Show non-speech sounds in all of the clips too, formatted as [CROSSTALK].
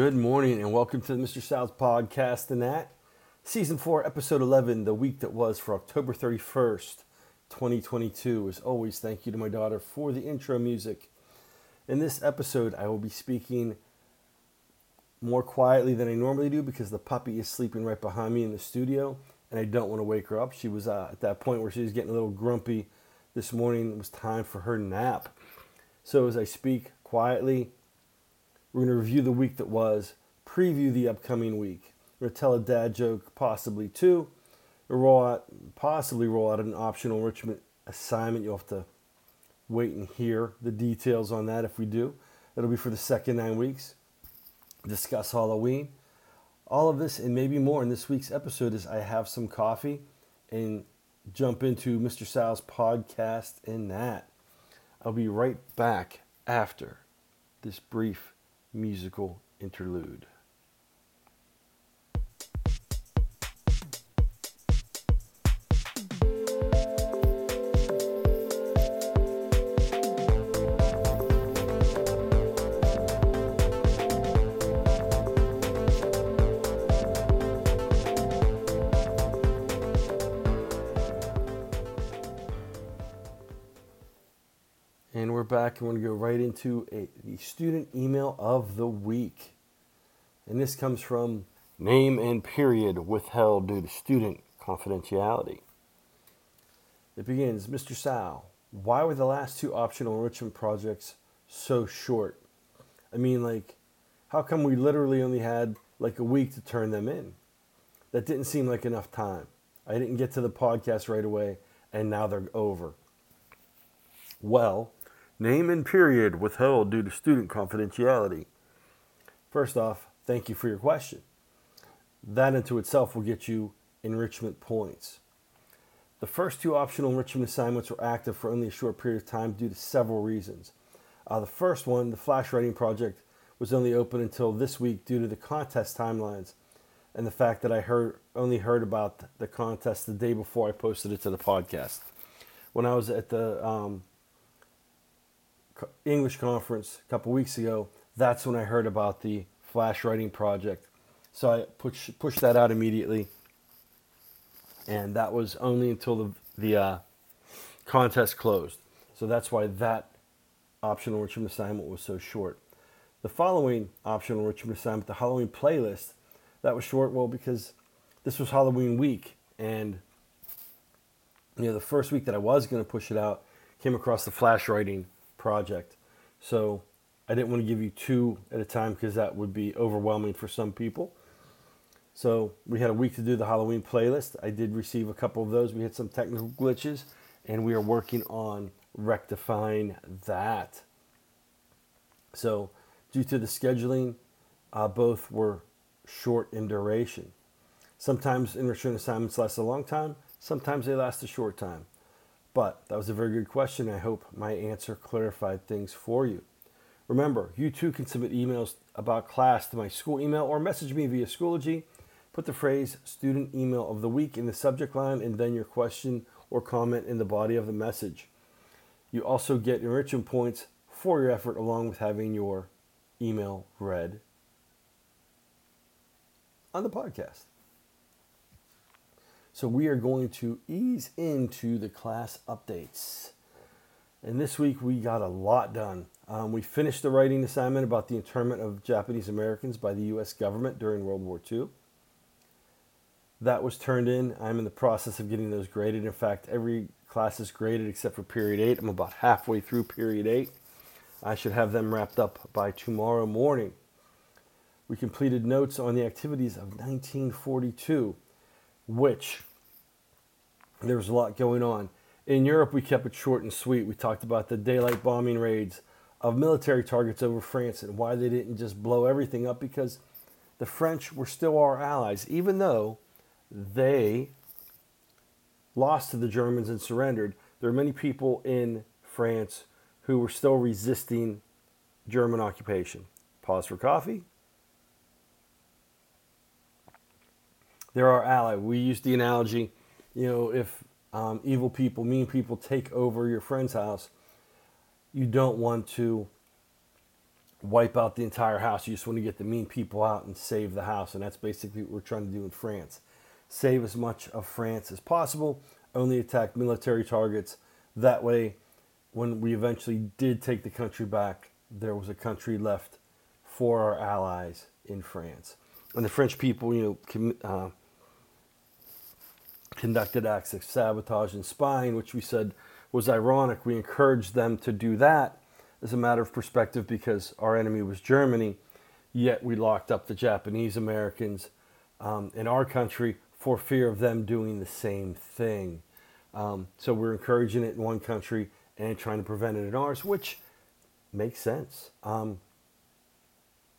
Good morning and welcome to the Mr. Sal's podcast and that season 4 episode 11 the week that was for October 31st 2022 as always thank you to my daughter for the intro music. In this episode I will be speaking more quietly than I normally do because the puppy is sleeping right behind me in the studio and I don't want to wake her up. She was uh, at that point where she was getting a little grumpy this morning. It was time for her nap. So as I speak quietly we're going to review the week that was, preview the upcoming week. We're going to tell a dad joke, possibly two, roll out, possibly roll out an optional enrichment assignment. You'll have to wait and hear the details on that if we do. It'll be for the second nine weeks. Discuss Halloween. All of this and maybe more in this week's episode is I have some coffee and jump into Mr. Sal's podcast and that. I'll be right back after this brief musical interlude. Back and to go right into a, the student email of the week. And this comes from name and period withheld due to student confidentiality. It begins Mr. Sal, why were the last two optional enrichment projects so short? I mean, like, how come we literally only had like a week to turn them in? That didn't seem like enough time. I didn't get to the podcast right away, and now they're over. Well, Name and period withheld due to student confidentiality. First off, thank you for your question. That into itself will get you enrichment points. The first two optional enrichment assignments were active for only a short period of time due to several reasons. Uh, the first one, the flash writing project, was only open until this week due to the contest timelines and the fact that I heard only heard about the contest the day before I posted it to the podcast. When I was at the um, English conference a couple weeks ago, that's when I heard about the flash writing project. So I push, pushed that out immediately. And that was only until the, the uh, contest closed. So that's why that optional enrichment assignment was so short. The following optional enrichment assignment, the Halloween playlist, that was short, well, because this was Halloween week. And, you know, the first week that I was going to push it out, came across the flash writing project. So I didn't want to give you two at a time because that would be overwhelming for some people. So we had a week to do the Halloween playlist. I did receive a couple of those. We had some technical glitches, and we are working on rectifying that. So, due to the scheduling, uh, both were short in duration. Sometimes enrichment assignments last a long time, sometimes they last a short time. But that was a very good question. I hope my answer clarified things for you. Remember, you too can submit emails about class to my school email or message me via Schoology. Put the phrase student email of the week in the subject line and then your question or comment in the body of the message. You also get enrichment points for your effort along with having your email read on the podcast. So we are going to ease into the class updates. And this week we got a lot done. Um, we finished the writing assignment about the internment of Japanese Americans by the U.S. government during World War II. That was turned in. I'm in the process of getting those graded. In fact, every class is graded except for period 8. I'm about halfway through period 8. I should have them wrapped up by tomorrow morning. We completed notes on the activities of 1942, which there was a lot going on. In Europe, we kept it short and sweet. We talked about the daylight bombing raids of military targets over France and why they didn't just blow everything up because the French were still our allies, even though they lost to the Germans and surrendered. There are many people in France who were still resisting German occupation. Pause for coffee. They're our ally. We use the analogy you know, if um, evil people, mean people take over your friend's house, you don't want to wipe out the entire house. You just want to get the mean people out and save the house. And that's basically what we're trying to do in France. Save as much of France as possible, only attack military targets. That way, when we eventually did take the country back, there was a country left for our allies in France. And the French people, you know, uh, conducted acts of sabotage and spying, which we said was ironic. We encouraged them to do that as a matter of perspective because our enemy was Germany, yet we locked up the Japanese Americans um, in our country for fear of them doing the same thing. Um, so we're encouraging it in one country and trying to prevent it in ours, which makes sense. Um,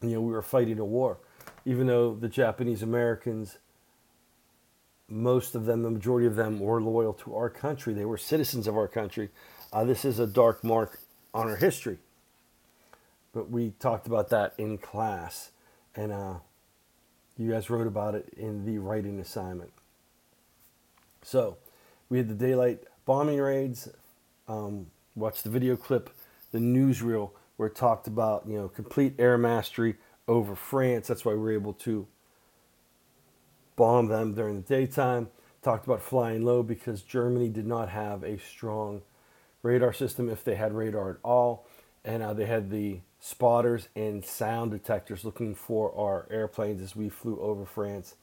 you know, we were fighting a war, even though the Japanese Americans, most of them, the majority of them, were loyal to our country. They were citizens of our country. Uh, this is a dark mark on our history. But we talked about that in class, and uh, you guys wrote about it in the writing assignment. So, we had the daylight bombing raids. Um, watched the video clip, the newsreel, where it talked about you know complete air mastery over France. That's why we were able to bomb them during the daytime. Talked about flying low because Germany did not have a strong radar system if they had radar at all. And uh, they had the spotters and sound detectors looking for our airplanes as we flew over France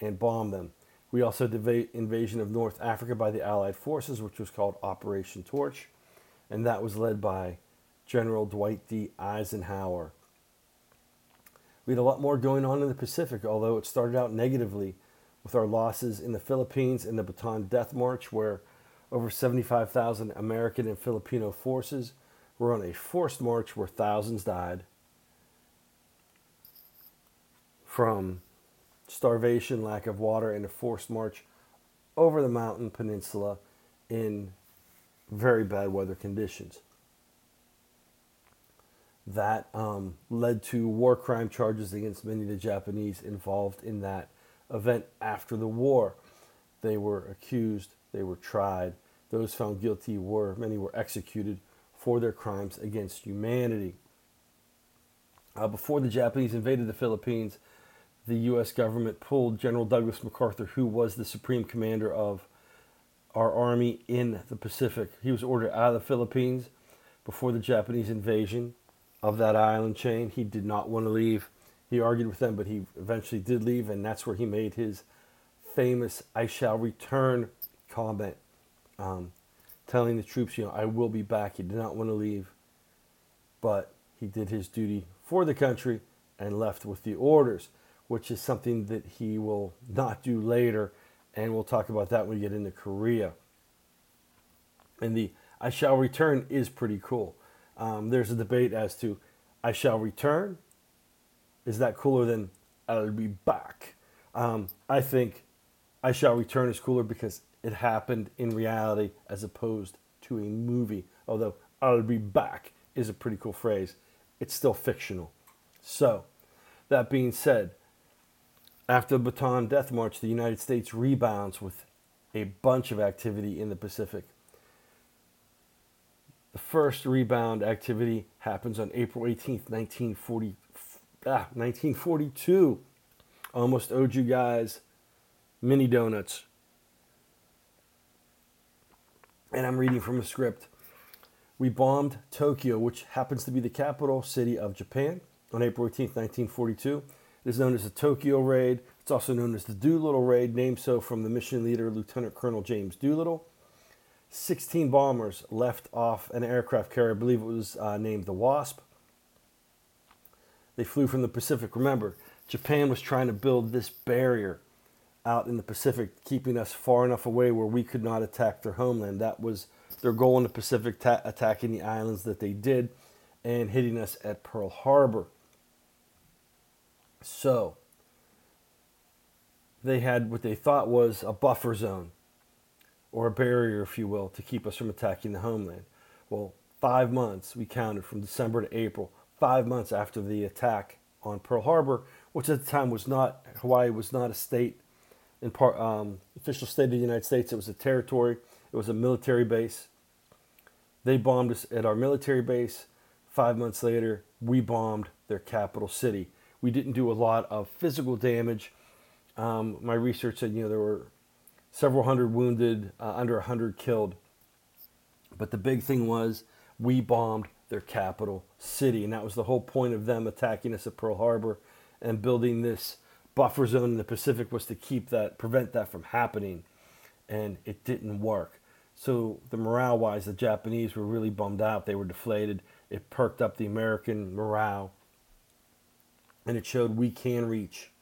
and bombed them. We also did the invasion of North Africa by the Allied forces, which was called Operation Torch, and that was led by General Dwight D. Eisenhower. We had a lot more going on in the Pacific, although it started out negatively with our losses in the Philippines in the Bataan Death March, where over 75,000 American and Filipino forces were on a forced march where thousands died from starvation, lack of water, and a forced march over the mountain peninsula in very bad weather conditions. That um, led to war crime charges against many of the Japanese involved in that event after the war. They were accused they were tried. Those found guilty were, many were executed for their crimes against humanity. Uh, before the Japanese invaded the Philippines, the U.S. government pulled General Douglas MacArthur, who was the supreme commander of our army in the Pacific. He was ordered out of the Philippines before the Japanese invasion of that island chain. He did not want to leave. He argued with them, but he eventually did leave, and that's where he made his famous I shall return comment um, telling the troops, you know, I will be back. He did not want to leave, but he did his duty for the country and left with the orders, which is something that he will not do later. And we'll talk about that when we get into Korea. And the I shall return is pretty cool. Um, there's a debate as to I shall return. Is that cooler than I'll be back? Um, I think I shall return is cooler because it happened in reality as opposed to a movie. Although I'll be back is a pretty cool phrase, it's still fictional. So, that being said, after the Bataan Death March, the United States rebounds with a bunch of activity in the Pacific. The first rebound activity happens on April 18th, 1940, ah, 1942. Almost owed you guys mini donuts and I'm reading from a script. We bombed Tokyo, which happens to be the capital city of Japan, on April 18th, 1942. It is known as the Tokyo Raid. It's also known as the Doolittle Raid, named so from the mission leader, Lieutenant Colonel James Doolittle. 16 bombers left off an aircraft carrier, I believe it was uh, named the Wasp. They flew from the Pacific. Remember, Japan was trying to build this barrier out in the Pacific, keeping us far enough away where we could not attack their homeland. That was their goal in the Pacific, ta- attacking the islands that they did and hitting us at Pearl Harbor. So, they had what they thought was a buffer zone or a barrier, if you will, to keep us from attacking the homeland. Well, five months we counted from December to April, five months after the attack on Pearl Harbor, which at the time was not, Hawaii was not a state in part um, official state of the United States. It was a territory. It was a military base. They bombed us at our military base. Five months later, we bombed their capital city. We didn't do a lot of physical damage. Um, my research said, you know, there were several hundred wounded, uh, under a hundred killed. But the big thing was we bombed their capital city, and that was the whole point of them attacking us at Pearl Harbor and building this buffer zone in the Pacific was to keep that, prevent that from happening, and it didn't work. So the morale wise, the Japanese were really bummed out. They were deflated. It perked up the American morale, and it showed we can reach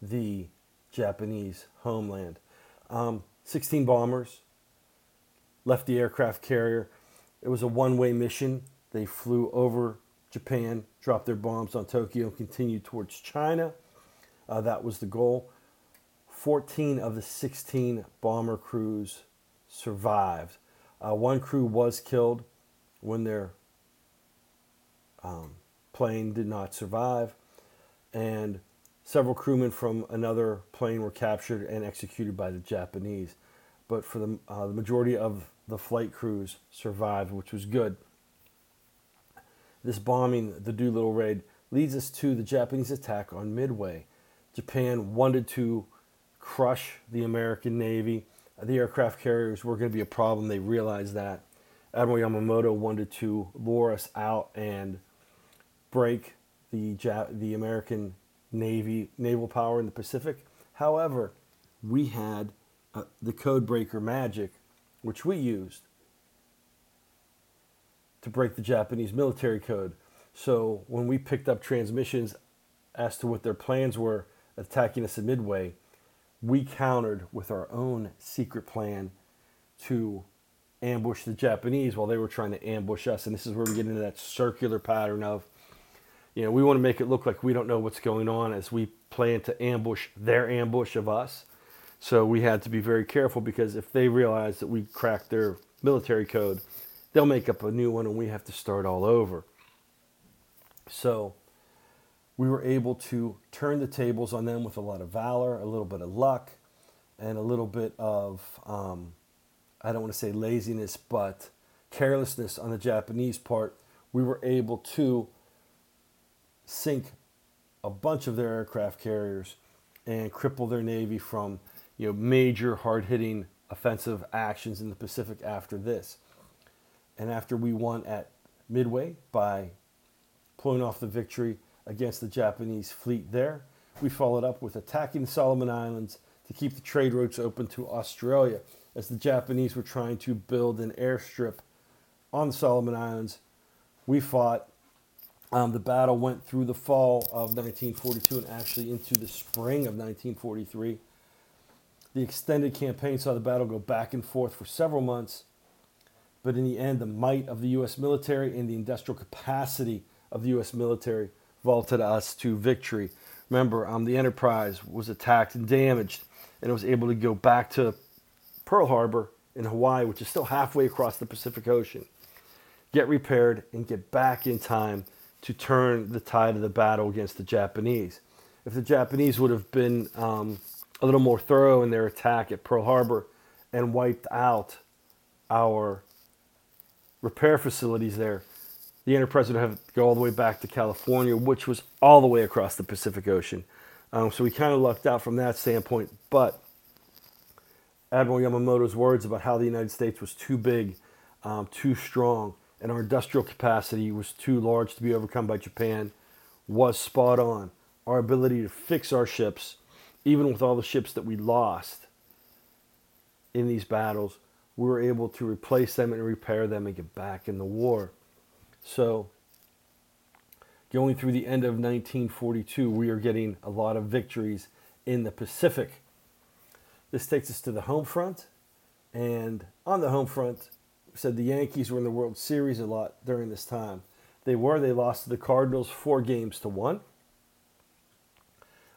the Japanese homeland. Um, 16 bombers left the aircraft carrier. It was a one way mission. They flew over Japan, dropped their bombs on Tokyo, and continued towards China. Uh, that was the goal. 14 of the 16 bomber crews survived. Uh, one crew was killed when their um, plane did not survive, and several crewmen from another plane were captured and executed by the Japanese. But for the, uh, the majority of the flight crews survived, which was good. This bombing, the Doolittle raid, leads us to the Japanese attack on Midway. Japan wanted to crush the American Navy. The aircraft carriers were going to be a problem. They realized that. Admiral Yamamoto wanted to lure us out and break the the American Navy naval power in the Pacific. However, we had uh, the code breaker magic, which we used to break the Japanese military code. So when we picked up transmissions as to what their plans were attacking us at Midway, we countered with our own secret plan to ambush the Japanese while they were trying to ambush us. And this is where we get into that circular pattern of, you know, we want to make it look like we don't know what's going on as we plan to ambush their ambush of us. So we had to be very careful because if they realize that we cracked their military code, they'll make up a new one and we have to start all over. So we were able to turn the tables on them with a lot of valor, a little bit of luck, and a little bit of, um, I don't want to say laziness, but carelessness on the Japanese part. We were able to sink a bunch of their aircraft carriers and cripple their navy from you know major hard-hitting offensive actions in the Pacific after this. And after we won at Midway by pulling off the victory against the Japanese fleet there, we followed up with attacking the Solomon Islands to keep the trade routes open to Australia as the Japanese were trying to build an airstrip on the Solomon Islands. We fought. Um, the battle went through the fall of 1942 and actually into the spring of 1943. The extended campaign saw the battle go back and forth for several months but in the end, the might of the U.S. military and the industrial capacity of the U.S. military vaulted us to victory. Remember, um, the Enterprise was attacked and damaged, and it was able to go back to Pearl Harbor in Hawaii, which is still halfway across the Pacific Ocean, get repaired, and get back in time to turn the tide of the battle against the Japanese. If the Japanese would have been um, a little more thorough in their attack at Pearl Harbor and wiped out our repair facilities there, the Enterprise would have to go all the way back to California, which was all the way across the Pacific Ocean. Um, so we kind of lucked out from that standpoint. But Admiral Yamamoto's words about how the United States was too big, um, too strong, and our industrial capacity was too large to be overcome by Japan was spot on. Our ability to fix our ships, even with all the ships that we lost in these battles, we were able to replace them and repair them and get back in the war. So, going through the end of 1942, we are getting a lot of victories in the Pacific. This takes us to the home front. And on the home front, said the Yankees were in the World Series a lot during this time. They were. They lost to the Cardinals four games to one.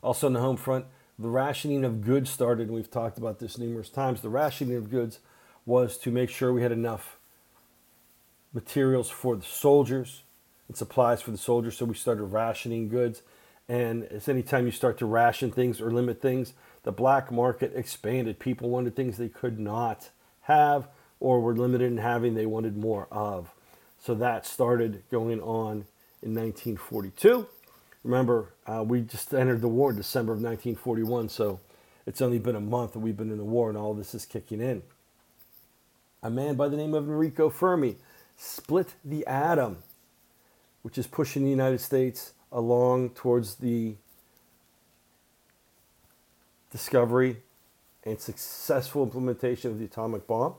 Also on the home front, the rationing of goods started, and we've talked about this numerous times. The rationing of goods was to make sure we had enough materials for the soldiers and supplies for the soldiers. So we started rationing goods. And as anytime you start to ration things or limit things, the black market expanded. People wanted things they could not have or were limited in having, they wanted more of. So that started going on in 1942. Remember, uh, we just entered the war in December of 1941, so it's only been a month that we've been in the war and all this is kicking in. A man by the name of Enrico Fermi split the atom, which is pushing the United States along towards the discovery and successful implementation of the atomic bomb.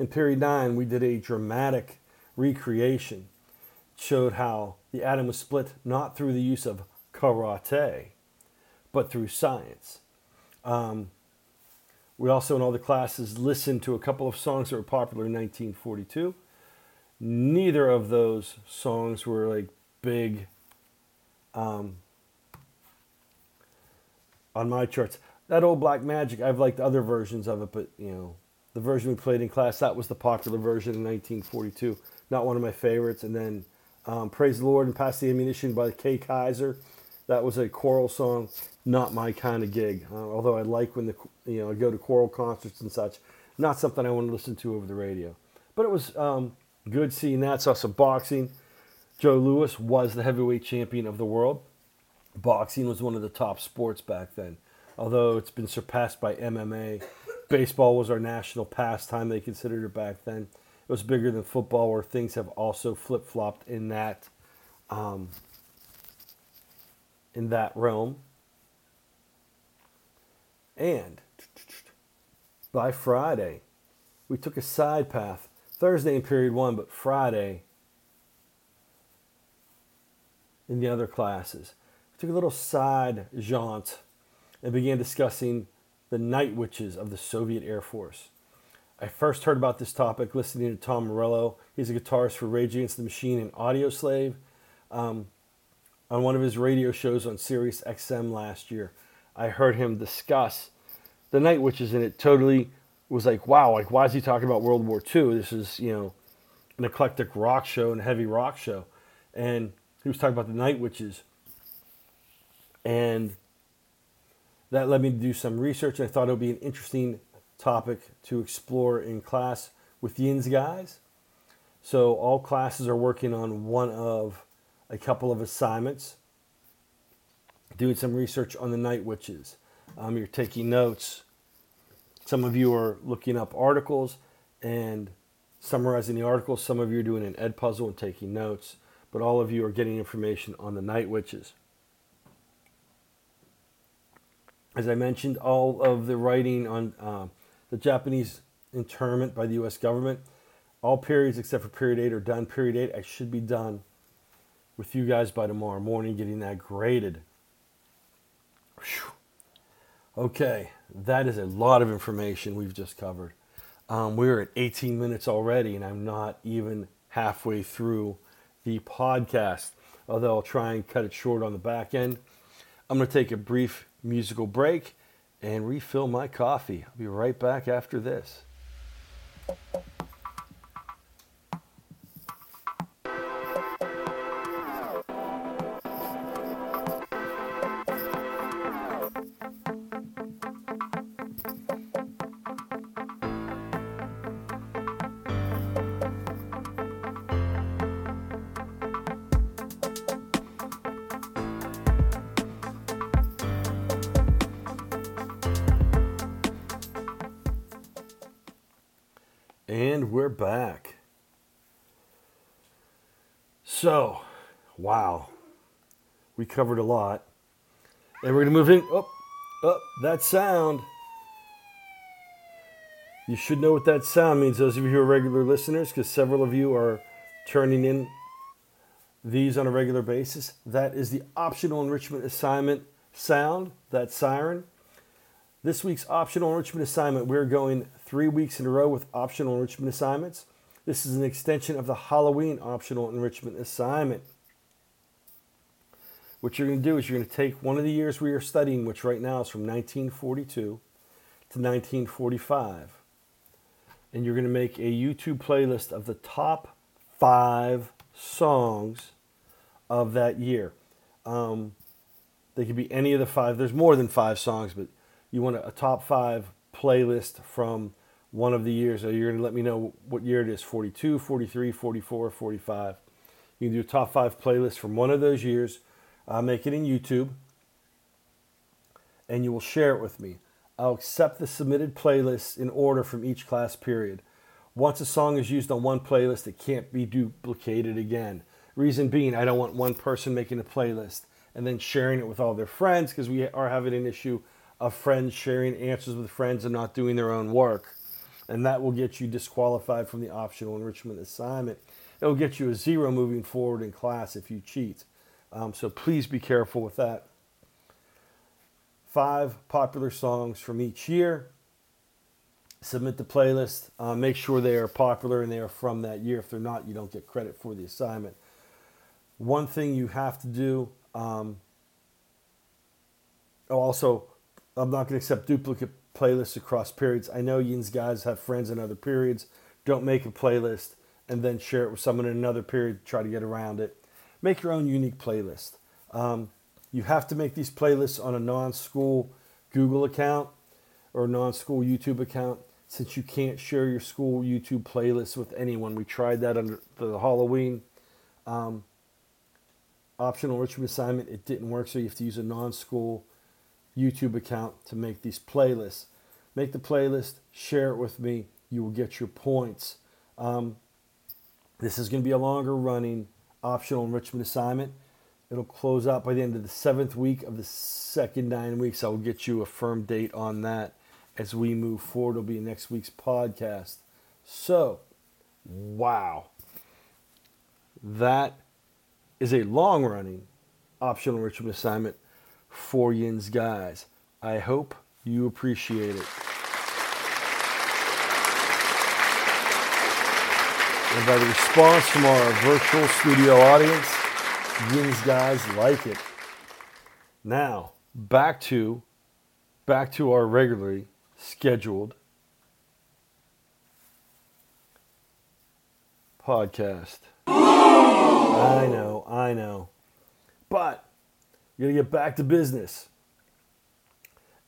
In period nine, we did a dramatic recreation, showed how the atom was split not through the use of karate, but through science. Um, we also, in all the classes, listened to a couple of songs that were popular in 1942. Neither of those songs were like big um, on my charts. That old Black Magic, I've liked other versions of it, but you know, the version we played in class, that was the popular version in 1942. Not one of my favorites. And then um, Praise the Lord and Pass the Ammunition by Kay Kyser. That was a choral song, not my kind of gig. Uh, although I like when the you know I go to choral concerts and such, not something I want to listen to over the radio. But it was um, good seeing that. Saw some boxing. Joe Louis was the heavyweight champion of the world. Boxing was one of the top sports back then, although it's been surpassed by MMA. Baseball was our national pastime, they considered it back then. It was bigger than football, where things have also flip flopped in that. Um, in that realm. And by Friday, we took a side path. Thursday in period one, but Friday in the other classes. We took a little side jaunt and began discussing the night witches of the Soviet Air Force. I first heard about this topic listening to Tom Morello. He's a guitarist for Rage Against the Machine and Audioslave um, on one of his radio shows on Sirius XM last year. I heard him discuss the night witches, and it totally was like, wow, like why is he talking about World War II? This is you know an eclectic rock show and a heavy rock show, and he was talking about the night witches. And that led me to do some research. I thought it would be an interesting topic to explore in class with Yin's guys. So all classes are working on one of a couple of assignments, doing some research on the night witches. Um, you're taking notes. Some of you are looking up articles and summarizing the articles. Some of you are doing an Edpuzzle and taking notes but all of you are getting information on the night witches. As I mentioned, all of the writing on uh, the Japanese internment by the U.S. government, all periods except for period eight are done. Period eight, I should be done with you guys by tomorrow morning, getting that graded. Whew. Okay, that is a lot of information we've just covered. Um, we're at 18 minutes already, and I'm not even halfway through the podcast, although I'll try and cut it short on the back end. I'm going to take a brief musical break and refill my coffee. I'll be right back after this. We're back. So, wow. We covered a lot. And we're to move in. Oh, oh, that sound. You should know what that sound means, those of you who are regular listeners, because several of you are turning in these on a regular basis. That is the optional enrichment assignment sound, that siren. This week's optional enrichment assignment, we're going three weeks in a row with optional enrichment assignments. This is an extension of the Halloween optional enrichment assignment. What you're going to do is you're going to take one of the years we are studying, which right now is from 1942 to 1945, and you're going to make a YouTube playlist of the top five songs of that year. Um, they could be any of the five. There's more than five songs, but you want a, a top five playlist from one of the years. So you're going to let me know what year it is 42, 43, 44, 45. You can do a top five playlist from one of those years. I'll make it in YouTube and you will share it with me. I'll accept the submitted playlists in order from each class period. Once a song is used on one playlist, it can't be duplicated again. Reason being, I don't want one person making a playlist and then sharing it with all their friends because we are having an issue of friends sharing answers with friends and not doing their own work. And that will get you disqualified from the optional enrichment assignment. It will get you a zero moving forward in class if you cheat. Um, so please be careful with that five popular songs from each year. Submit the playlist. Uh, make sure they are popular and they are from that year. If they're not, you don't get credit for the assignment. One thing you have to do um, also, I'm not going to accept duplicate playlists across periods. I know Yin's guys have friends in other periods. Don't make a playlist and then share it with someone in another period to try to get around it. Make your own unique playlist. Um, you have to make these playlists on a non school Google account or non school YouTube account since you can't share your school YouTube playlist with anyone. We tried that under the Halloween um, optional enrichment assignment. It didn't work, so you have to use a non school YouTube account to make these playlists. Make the playlist, share it with me. You will get your points. Um, this is going to be a longer running optional enrichment assignment. It'll close out by the end of the seventh week of the second nine weeks. I will get you a firm date on that as we move forward. It'll be next week's podcast. So, wow. That is a long running optional enrichment assignment for Yin's guys. I hope you appreciate it. And by the response from our virtual studio audience, Yin's guys like it. Now, back to back to our regularly scheduled podcast. I know, I know. But you gotta get back to business.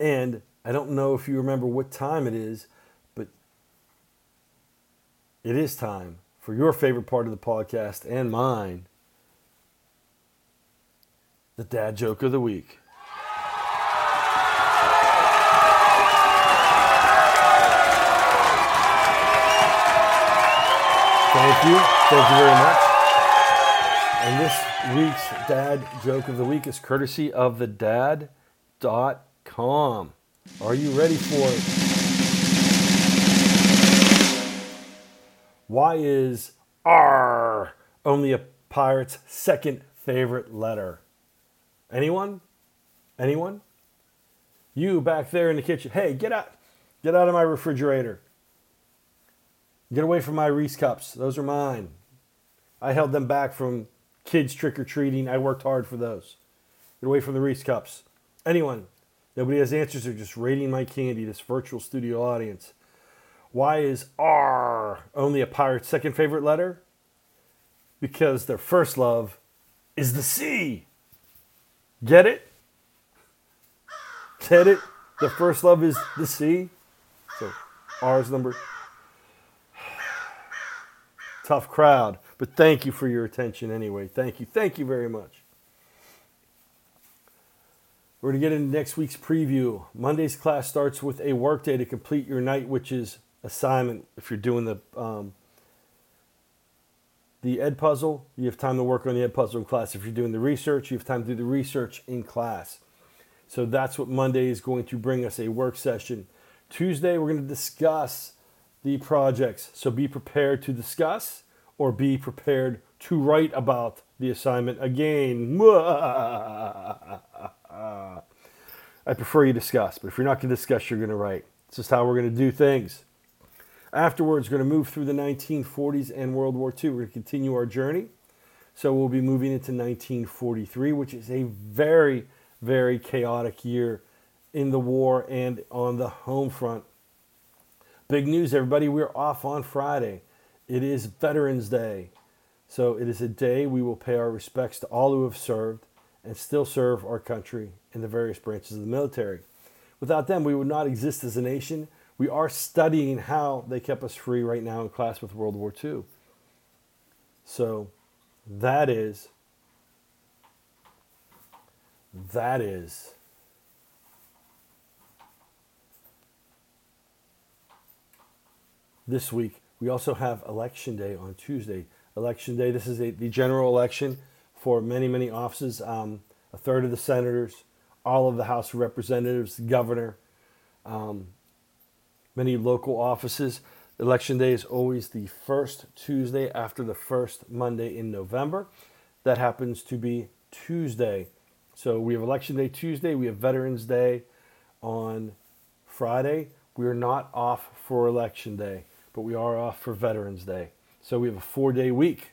And I don't know if you remember what time it is, but it is time for your favorite part of the podcast and mine the dad joke of the week. Thank you. Thank you very much. And this week's dad joke of the week is courtesy of the dad.com. Are you ready for it? Why is R only a pirate's second favorite letter? Anyone? Anyone? You back there in the kitchen. Hey, get out. Get out of my refrigerator. Get away from my Reese cups. Those are mine. I held them back from kids trick or treating. I worked hard for those. Get away from the Reese cups. Anyone? Nobody has answers. They're just rating my candy, this virtual studio audience. Why is R only a pirate's second favorite letter? Because their first love is the C. Get it? Get it? The first love is the sea. So R's number. [SIGHS] Tough crowd. But thank you for your attention anyway. Thank you. Thank you very much. We're going to get into next week's preview. Monday's class starts with a workday to complete your night witches assignment if you're doing the um, the Edpuzzle, you have time to work on the Edpuzzle in class. If you're doing the research, you have time to do the research in class. So that's what Monday is going to bring us a work session. Tuesday, we're going to discuss the projects. So be prepared to discuss or be prepared to write about the assignment again. [LAUGHS] I prefer you discuss, but if you're not going to discuss, you're going to write. It's just how we're going to do things. Afterwards, we're going to move through the 1940s and World War II. We're going to continue our journey. So we'll be moving into 1943, which is a very, very chaotic year in the war and on the home front. Big news, everybody. We're off on Friday. It is Veterans Day. So it is a day we will pay our respects to all who have served and still serve our country in the various branches of the military. Without them, we would not exist as a nation we are studying how they kept us free right now in class with World War II. So that is that is this week. We also have election day on Tuesday. Election day. This is a, the general election for many, many offices. Um, a third of the senators, all of the House of Representatives, the governor, um, many local offices. Election day is always the first Tuesday after the first Monday in November. That happens to be Tuesday. So we have Election Day Tuesday, we have Veterans Day on Friday. We are not off for Election Day, but we are off for Veterans Day. So we have a four day week.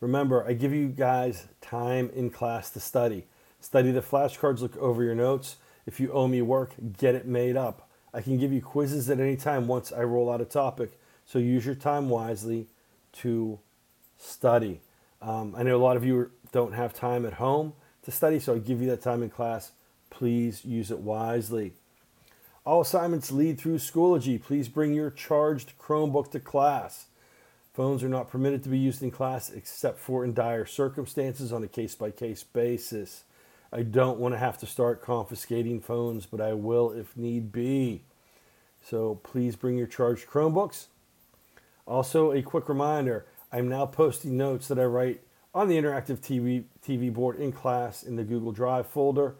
Remember, I give you guys time in class to study. Study the flashcards, look over your notes. If you owe me work, get it made up. I can give you quizzes at any time once I roll out a topic. So use your time wisely to study. Um, I know a lot of you don't have time at home to study, so I give you that time in class. Please use it wisely. All assignments lead through Schoology. Please bring your charged Chromebook to class. Phones are not permitted to be used in class except for in dire circumstances on a case by case basis. I don't want to have to start confiscating phones, but I will if need be. So please bring your charged Chromebooks. Also, a quick reminder I'm now posting notes that I write on the interactive TV, TV board in class in the Google Drive folder.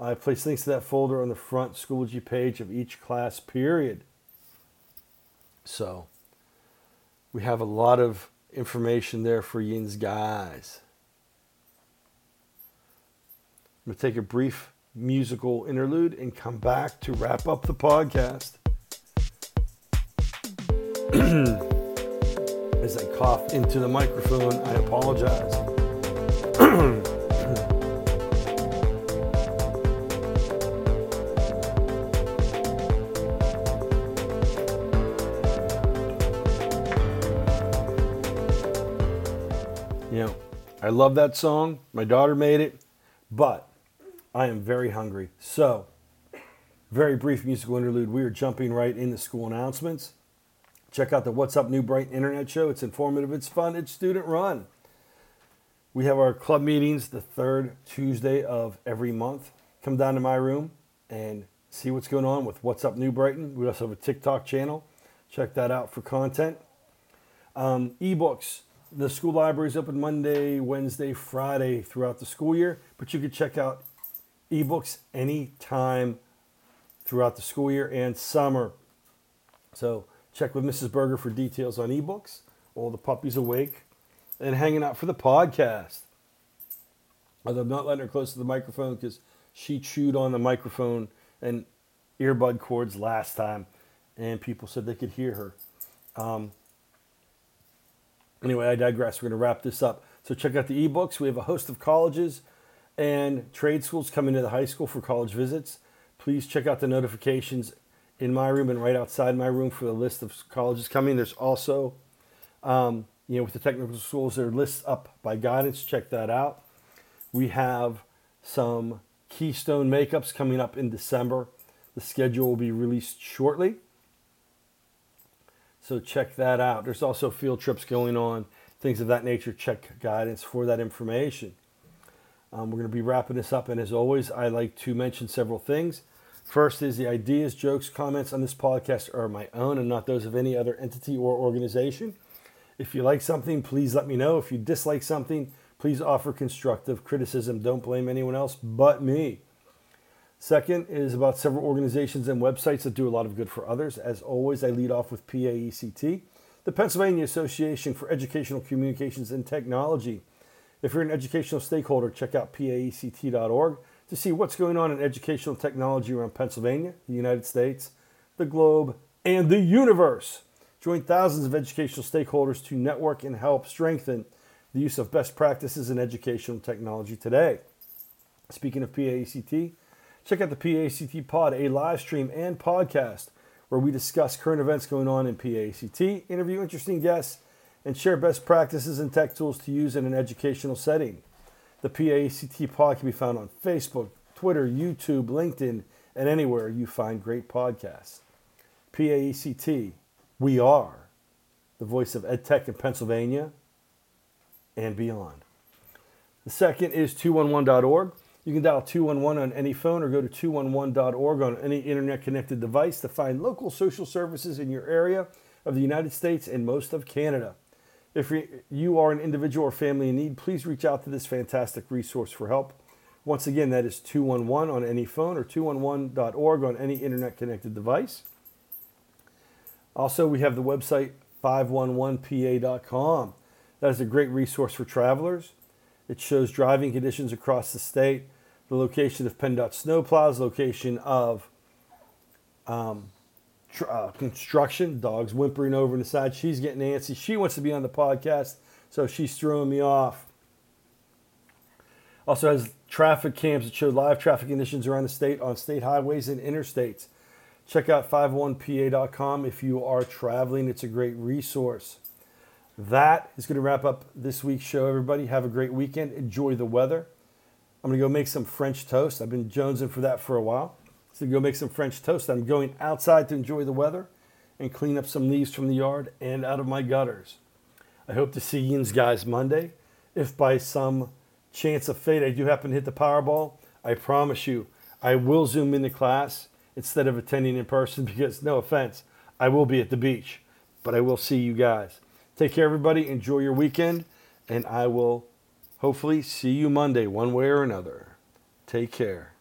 I place links to that folder on the front Schoology page of each class period. So we have a lot of information there for yins guys. I'm going to take a brief musical interlude and come back to wrap up the podcast. [CLEARS THROAT] As I cough into the microphone, I apologize. I love that song. My daughter made it, but I am very hungry. So, very brief musical interlude. We are jumping right into school announcements. Check out the What's Up New Brighton Internet Show. It's informative, it's fun, it's student run. We have our club meetings the third Tuesday of every month. Come down to my room and see what's going on with What's Up New Brighton. We also have a TikTok channel. Check that out for content. Um, ebooks. The school library is open Monday, Wednesday, Friday throughout the school year, but you can check out ebooks anytime throughout the school year and summer. So check with Mrs. Berger for details on ebooks. All the puppies awake and hanging out for the podcast. Although I'm not letting her close to the microphone because she chewed on the microphone and earbud cords last time, and people said they could hear her. Um, anyway, I digress. We're going to wrap this up. So check out the ebooks. We have a host of colleges and trade schools coming to the high school for college visits. Please check out the notifications in my room and right outside my room for the list of colleges coming. There's also, um, you know, with the technical schools, there are lists up by guidance. Check that out. We have some Keystone makeups coming up in December. The schedule will be released shortly. So check that out. There's also field trips going on, things of that nature. Check guidance for that information. Um, we're going to be wrapping this up, and as always, I like to mention several things. First is the ideas, jokes, comments on this podcast are my own and not those of any other entity or organization. If you like something, please let me know. If you dislike something, please offer constructive criticism. Don't blame anyone else but me. Second is about several organizations and websites that do a lot of good for others. As always, I lead off with PAECT, the Pennsylvania Association for Educational Communications and Technology. If you're an educational stakeholder, check out paect.org to see what's going on in educational technology around Pennsylvania, the United States, the globe, and the universe. Join thousands of educational stakeholders to network and help strengthen the use of best practices in educational technology today. Speaking of PAECT, check out the PAECT Pod, a live stream and podcast where we discuss current events going on in PAECT, interview interesting guests, and share best practices and tech tools to use in an educational setting. The PAECT pod can be found on Facebook, Twitter, YouTube, LinkedIn, and anywhere you find great podcasts. PAECT, we are the voice of EdTech in Pennsylvania and beyond. The second is 211.org. You can dial 211 on any phone or go to 211.org on any internet connected device to find local social services in your area of the United States and most of Canada. If you are an individual or family in need, please reach out to this fantastic resource for help. Once again, that is 211 on any phone or 211.org on any internet connected device. Also, we have the website 511pa.com. That is a great resource for travelers. It shows driving conditions across the state, the location of PennDOT snowplows, location of um, tr- uh, construction, dogs whimpering over on the side. She's getting antsy. She wants to be on the podcast, so she's throwing me off. Also has traffic cams that show live traffic conditions around the state on state highways and interstates. Check out 51pa.com if you are traveling. It's a great resource. That is going to wrap up this week's show, everybody. Have a great weekend. Enjoy the weather. I'm to go make some French toast. I've been jonesing for that for a while. So go make some French toast. I'm going outside to enjoy the weather and clean up some leaves from the yard and out of my gutters. I hope to see you guys Monday. If by some chance of fate I do happen to hit the Powerball, I promise you I will zoom into class instead of attending in person [LAUGHS] because, no offense, I will be at the beach, but I will see you guys. Take care, everybody. Enjoy your weekend, and I will hopefully see you Monday, one way or another. Take care.